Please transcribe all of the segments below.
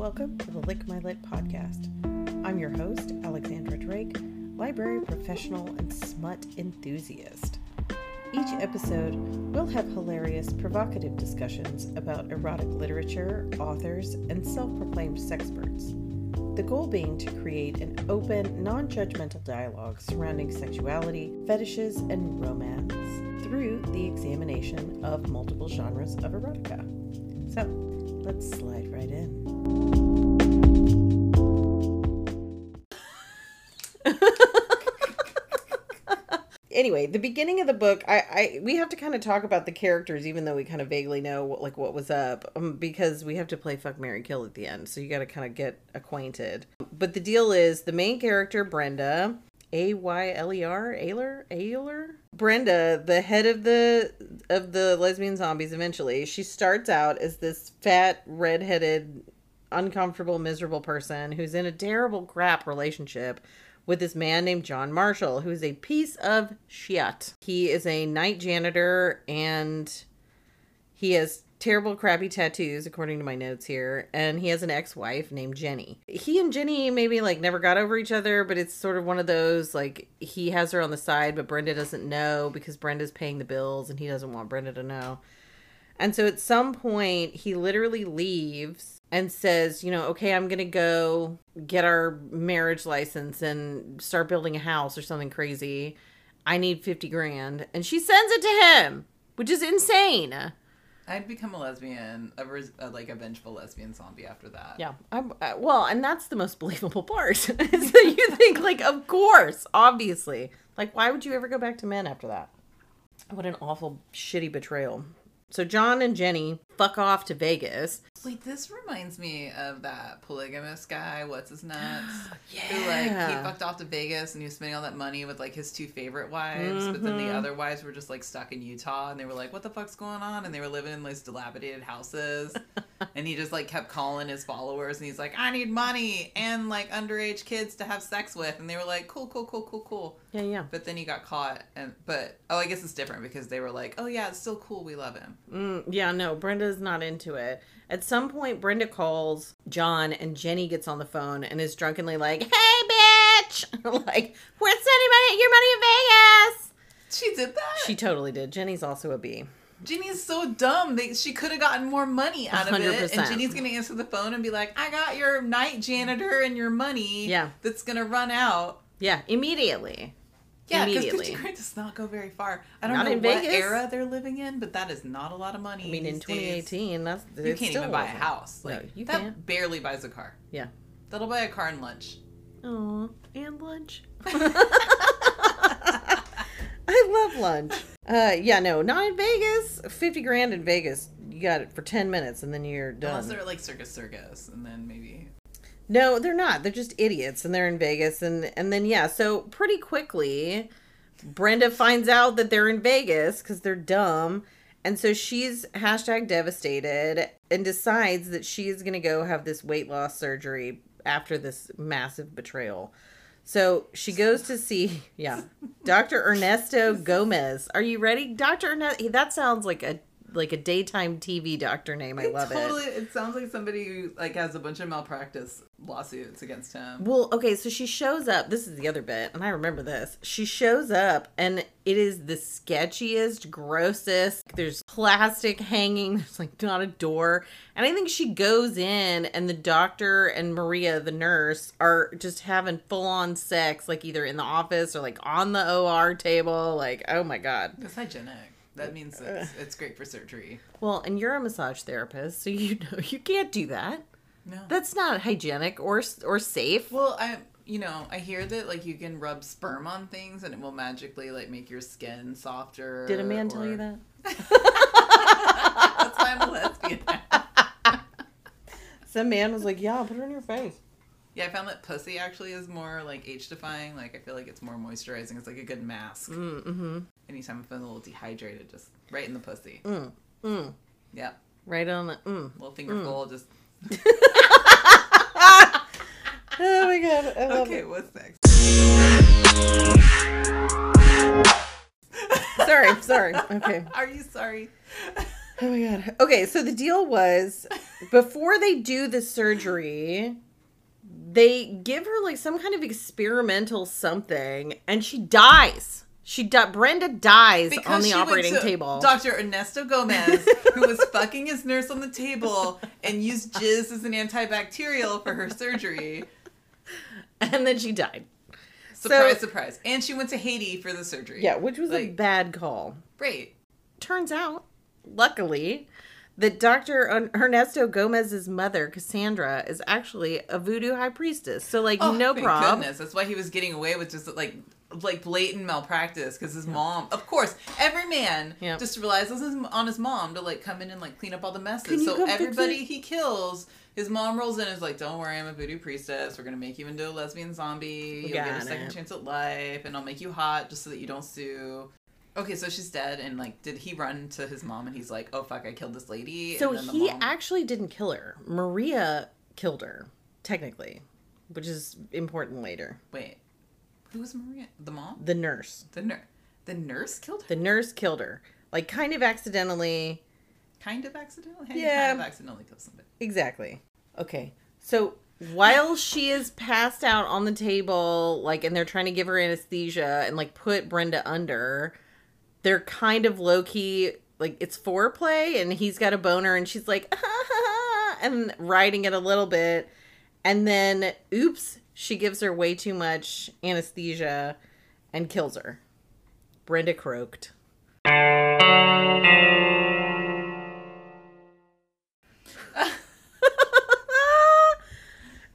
Welcome to the Lick My Lit podcast. I'm your host, Alexandra Drake, library professional and smut enthusiast. Each episode, we'll have hilarious, provocative discussions about erotic literature, authors, and self proclaimed sexperts. The goal being to create an open, non judgmental dialogue surrounding sexuality, fetishes, and romance through the examination of multiple genres of erotica. So, let's slide right in. anyway, the beginning of the book, I, I we have to kind of talk about the characters, even though we kind of vaguely know what, like what was up, um, because we have to play fuck Mary Kill at the end, so you got to kind of get acquainted. But the deal is, the main character Brenda, A Y L E R, Ayler, Ayler, Brenda, the head of the of the lesbian zombies. Eventually, she starts out as this fat, redheaded, uncomfortable, miserable person who's in a terrible crap relationship with this man named John Marshall, who's a piece of shit. He is a night janitor and he has terrible, crappy tattoos, according to my notes here. And he has an ex wife named Jenny. He and Jenny maybe like never got over each other, but it's sort of one of those like he has her on the side, but Brenda doesn't know because Brenda's paying the bills and he doesn't want Brenda to know. And so at some point, he literally leaves and says, you know, okay, I'm going to go get our marriage license and start building a house or something crazy. I need 50 grand. And she sends it to him, which is insane. I'd become a lesbian, a, a like a vengeful lesbian zombie after that. Yeah. I'm, uh, well, and that's the most believable part. is that you think, like, of course, obviously. Like, why would you ever go back to men after that? What an awful, shitty betrayal. So John and Jenny fuck off to Vegas. Wait, this reminds me of that polygamous guy. What's his nuts? Who like he fucked off to Vegas and he was spending all that money with like his two favorite wives, but then Mm-hmm. the other wives were just like stuck in Utah and they were like, "What the fuck's going on?" And they were living in these dilapidated houses. and he just like kept calling his followers and he's like, "I need money and like underage kids to have sex with," and they were like, "Cool, cool, cool, cool, cool." Yeah, yeah. But then he got caught, and but oh, I guess it's different because they were like, "Oh yeah, it's still cool. We love him." Mm, yeah, no, Brenda's not into it. At some point, Brenda calls John, and Jenny gets on the phone and is drunkenly like, "Hey, bitch! like, we're sending money, your money in Vegas." She did that. She totally did. Jenny's also a B. Jenny's so dumb. They, she could have gotten more money out of it. 100%. And Jenny's gonna answer the phone and be like, "I got your night janitor and your money. Yeah. that's gonna run out." Yeah, immediately. Yeah, because Immediately. fifty grand does not go very far. I don't Not know what Vegas. era they're living in, but that is not a lot of money. I mean, in these days. 2018, that's you can't even buy a house. No, Like you that can't. barely buys a car. Yeah. That'll buy a car and lunch. Oh, and lunch. I love lunch. Uh, yeah, no, not in Vegas. Fifty grand in Vegas, you got it for ten minutes, and then you're done. Unless they're like Circus Circus, and then maybe No, they're not. They're just idiots and they're in Vegas and and then yeah, so pretty quickly Brenda finds out that they're in Vegas cuz they're dumb. And so she's hashtag devastated and decides that she is to go have this weight loss surgery after this massive betrayal. So she goes to see, yeah, Dr. Ernesto Gomez. Are you ready? Dr. Ernesto, that sounds like a like a daytime TV doctor name. I love it. totally. It sounds like somebody who like has a bunch of malpractice lawsuits against him. Well, okay, so she shows up. This is the other bit, and I remember this. She shows up, and it is the sketchiest, grossest. There's plastic hanging. There's like not a door, and I think she goes in, and the doctor and Maria, the nurse, are just having full on sex, like either in the office or like on the OR table. Like, oh my god. It's hygienic. That means uh. it's, it's great for surgery. Well, and you're a massage therapist, so you know you can't do that. No. That's not hygienic or or safe. well, I you know I hear that like you can rub sperm on things and it will magically like make your skin softer. Did a man tell you that? That's why I'm a lesbian. Some man was like, "Yeah, put it on your face." Yeah, I found that pussy actually is more like age defying. Like I feel like it's more moisturizing. It's like a good mask. Mm-hmm. Anytime I'm feeling a little dehydrated, just right in the pussy. Mm. Mm. Yeah, Right on the. Mm. little fingerful. Just Oh my god! I love okay. What's next? Sorry, sorry. Okay. Are you sorry? Oh my god. Okay, so the deal was before they do the surgery, they give her like some kind of experimental something, and she dies. She di- Brenda dies on the operating table. Dr. Ernesto Gomez, who was fucking his nurse on the table and used jizz as an antibacterial for her surgery. and then she died. Surprise, So- surprise. And she went to Haiti for the surgery. Yeah, which was a bad call. Great. Turns out, luckily, that Dr. Er- Ernesto Gomez's mother, Cassandra, is actually a voodoo high priestess. So, like, no Oh, thank problem. Goodness, that's why he was getting away with just like like blatant malpractice because his mom. Of course, every man Yeah. just relies on his, on his mom to like come in and like clean up all the messes. So everybody he kills. His mom rolls in and is like, Don't worry, I'm a voodoo priestess. We're gonna make you into a lesbian zombie. You'll get a second it. chance at life, and I'll make you hot just so that you don't sue. Okay, so she's dead, and like, did he run to his mom and he's like, "Oh fuck, I killed this lady." So and then the he mom- actually didn't kill her. Maria killed her, technically, which is important later. wait, who was Maria? The mom? The nurse. The nurse? The nurse killed her? The nurse killed her. Like, kind of accidentally. Kind of accidentally? Yeah. Kind of accidentally kill somebody. Exactly. Okay. So while she is passed out on the table, like, and they're trying to give her anesthesia and, like, put Brenda under, they're kind of low key, like, it's foreplay, and he's got a boner, and she's like, ah, and riding it a little bit. And then, oops, she gives her way too much anesthesia and kills her. Brenda croaked.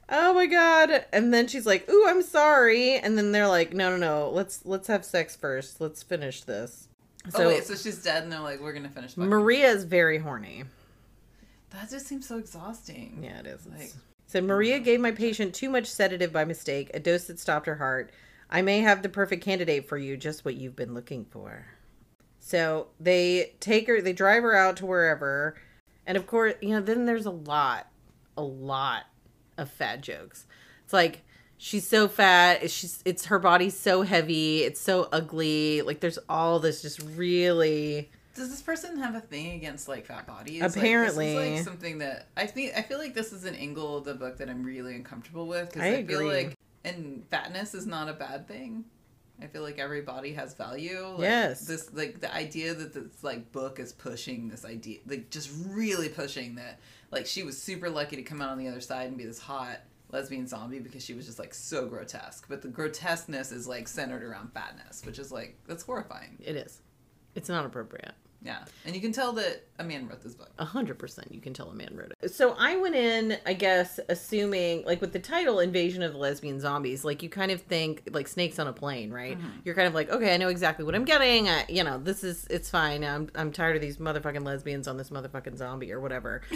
oh my god and then she's like ooh i'm sorry and then they're like no no no let's let's have sex first let's finish this So, so oh wait, so she's dead, and they're like, "We're gonna finish." fucking." maria is very horny That just seems so exhausting. yeah it is Like, so maria gave my patient too much sedative by mistake a dose that stopped her heart i may have the perfect candidate for you just what you've been looking for so they take her they drive her out to wherever and of course you know then there's a lot a lot of fat jokes it's like she's so fat it's she's it's her body's so heavy it's so ugly like there's all this just really does this person have a thing against like fat bodies? Apparently. like, is, like something that I think I feel like this is an angle of the book that I'm really uncomfortable with because I I, feel like and fatness is not a bad thing. I feel like every body has value. Like, Yes. This like the idea that this like book is pushing this idea, like just really pushing that. Like she was super lucky to come out on the other side and be this hot lesbian zombie because she was just like so grotesque. But the grotesqueness is like centered around fatness, which is like that's horrifying. it is it's not appropriate Yeah, and you can tell that a man wrote this book. A hundred percent, you can tell a man wrote it. So I went in, I guess, assuming like with the title "Invasion of the Lesbian Zombies," like you kind of think like snakes on a plane, right? Mm-hmm. You're kind of like, okay, I know exactly what I'm getting. I, you know, this is it's fine. I'm I'm tired of these motherfucking lesbians on this motherfucking zombie or whatever.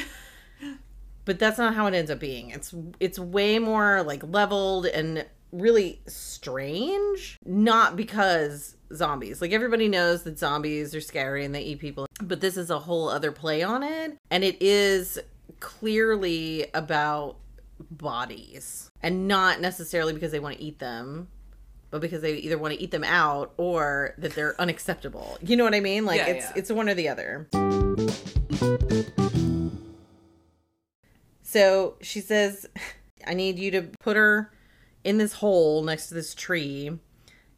but that's not how it ends up being. It's it's way more like leveled and really strange. Not because zombies. Like everybody knows that zombies are scary and they eat people, but this is a whole other play on it, and it is clearly about bodies and not necessarily because they want to eat them but because they either want to eat them out or that they're unacceptable. You know what I mean? Like Yeah, it's yeah. it's one or the other. So she says, I need you to put her in this hole next to this tree.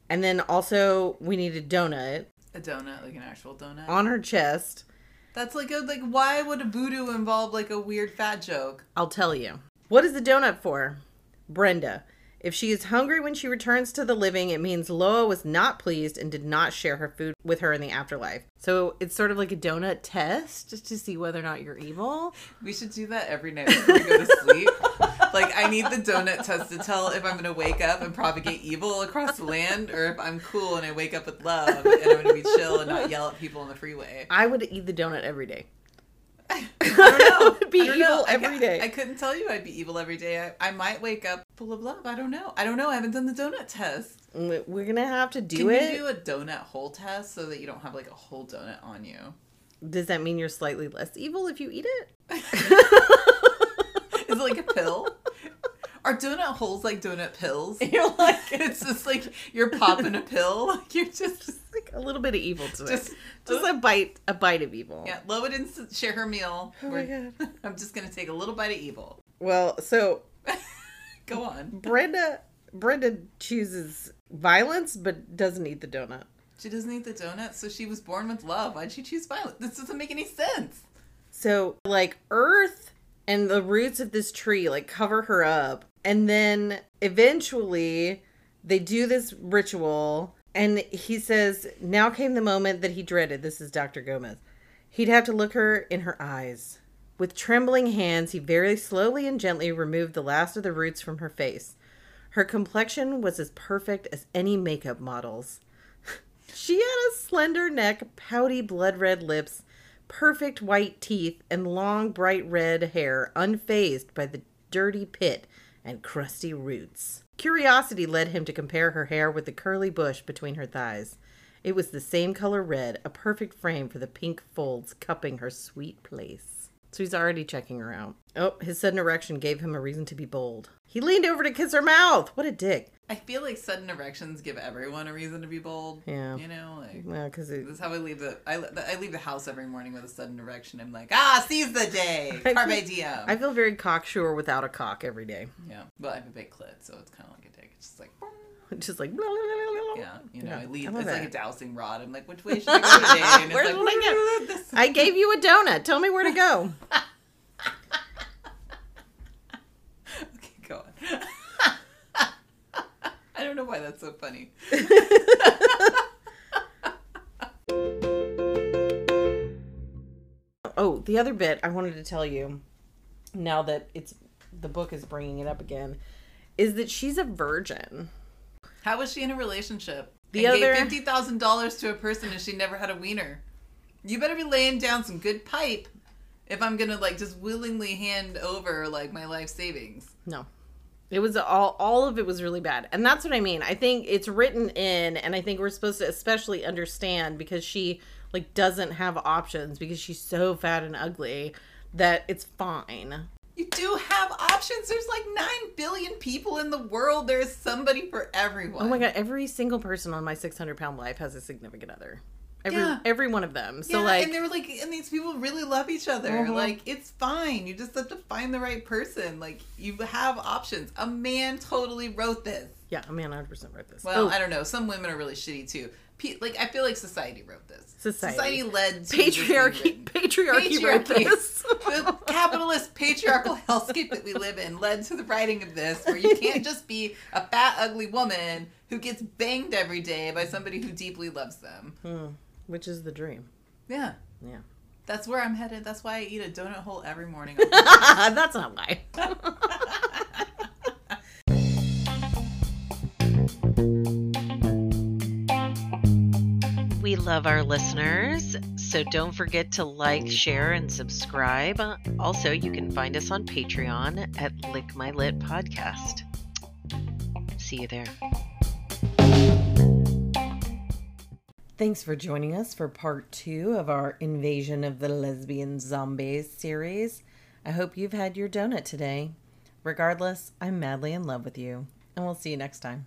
And then also, we need a donut A donut, like an actual donut. on her chest. That's like a like. Why would a voodoo involve like a weird fat joke? I'll tell you. What is the donut for? Brenda. If she is hungry when she returns to the living, it means Loa was not pleased and did not share her food with her in the afterlife. So it's sort of like a donut test just to see whether or not you're evil. We should do that every night before we go to sleep. like I need the donut test to tell if I'm gonna wake up and propagate evil across the land, or if I'm cool and I wake up with love and I'm gonna be chill and not yell at people on the freeway. I would eat the donut every day. I don't know. Would be I evil. I every ca- day. I couldn't tell you I'd be evil every day. I, I might wake up full of love. I don't know. I don't know. I haven't done the donut test. Mm, we- We're gonna have to do Can it. you do a donut hole test so that you don't have like a whole donut on you? Does that mean you're slightly less evil if you eat it? Is it like a pill? Are donut holes like donut pills? You're like, It's just like you're popping a pill. Like you're just a little bit of evil to Just- it. Just a bite, a bite of evil. Yeah, Lola didn't share her meal. Oh my We're- I'm just gonna take a little bite of evil. Well, so Go on. Brenda, Brenda chooses violence, but doesn't eat the donut. She doesn't eat the donut, so she was born with love. Why'd she choose violence? This doesn't make any sense. So, like, Earth and the roots of this tree, like, cover her up. And then eventually they do this ritual. And he says, now came the moment that he dreaded. This is Dr. Gomez. He'd have to look her in her eyes. With trembling hands, he very slowly and gently removed the last of the roots from her face. Her complexion was as perfect as any makeup model's. She had a slender neck, pouty blood red lips, perfect white teeth, and long bright red hair unfazed by the dirty pit and crusty roots. Curiosity led him to compare her hair with the curly bush between her thighs. It was the same color red, a perfect frame for the pink folds cupping her sweet place. So he's already checking her out. Oh, his sudden erection gave him a reason to be bold. He leaned over to kiss her mouth. What a dick. I feel like sudden erections give everyone a reason to be bold. Yeah. You know, like yeah, because it, this is how I leave the I, I leave the house every morning with a sudden erection. I'm like, ah, seize the day, I carpe feel- diem. I feel very cocksure without a cock every day. yeah, but I have a big clit, so it's kind of like a dick. It's just like, Just like, blah, blah, blah, yeah, you know, Yeah, I leave. I it's like a dowsing rod. I'm like, which way should I go today? And Where it's like, I go? this- I gave you a donut. Tell me where to go. Okay, go on. I don't know why that's so funny. oh, the other bit I wanted to tell you, now that it's the book is bringing it up again, is that she's a virgin. How was she in a relationship? The and other- gave fifty thousand dollars to a person and she never had a wiener. You better be laying down some good pipe if I'm gonna like just willingly hand over like my life savings. No. It was all all of it was really bad. And that's what I mean. I think it's written in and I think we're supposed to especially understand because she like doesn't have options because she's so fat and ugly that it's fine. You do have options. There's like nine billion people in the world. There is somebody for everyone. Oh my god, every single person on my 600 pound life has a significant other. Every Yeah. every one of them. So yeah, like and they were like, and these people really love each other. Mhm. Like, it's fine. You just have to find the right person. Like, you have options. A man totally wrote this. yeah, a man 100% wrote this. Well, Oh, I don't know. Some women are really shitty too. Like, I feel like society wrote this. Society. led to this patriarchy written. patriarchy wrote this. the capitalist patriarchal hellscape that we live in led to the writing of this, where you can't just be a fat, ugly woman who gets banged every day by somebody who deeply loves them. Hmm, which is the dream. Yeah. Yeah. That's where I'm headed. That's why I eat a donut hole every morning. That's not why. Love our listeners, so don't forget to like, share, and subscribe. Also, you can find us on Patreon at Lick My Lit Podcast. See you there. Thanks for joining us for part two of our Invasion of the Lesbian Zombies series. I hope you've had your donut today. Regardless, I'm madly in love with you, and we'll see you next time.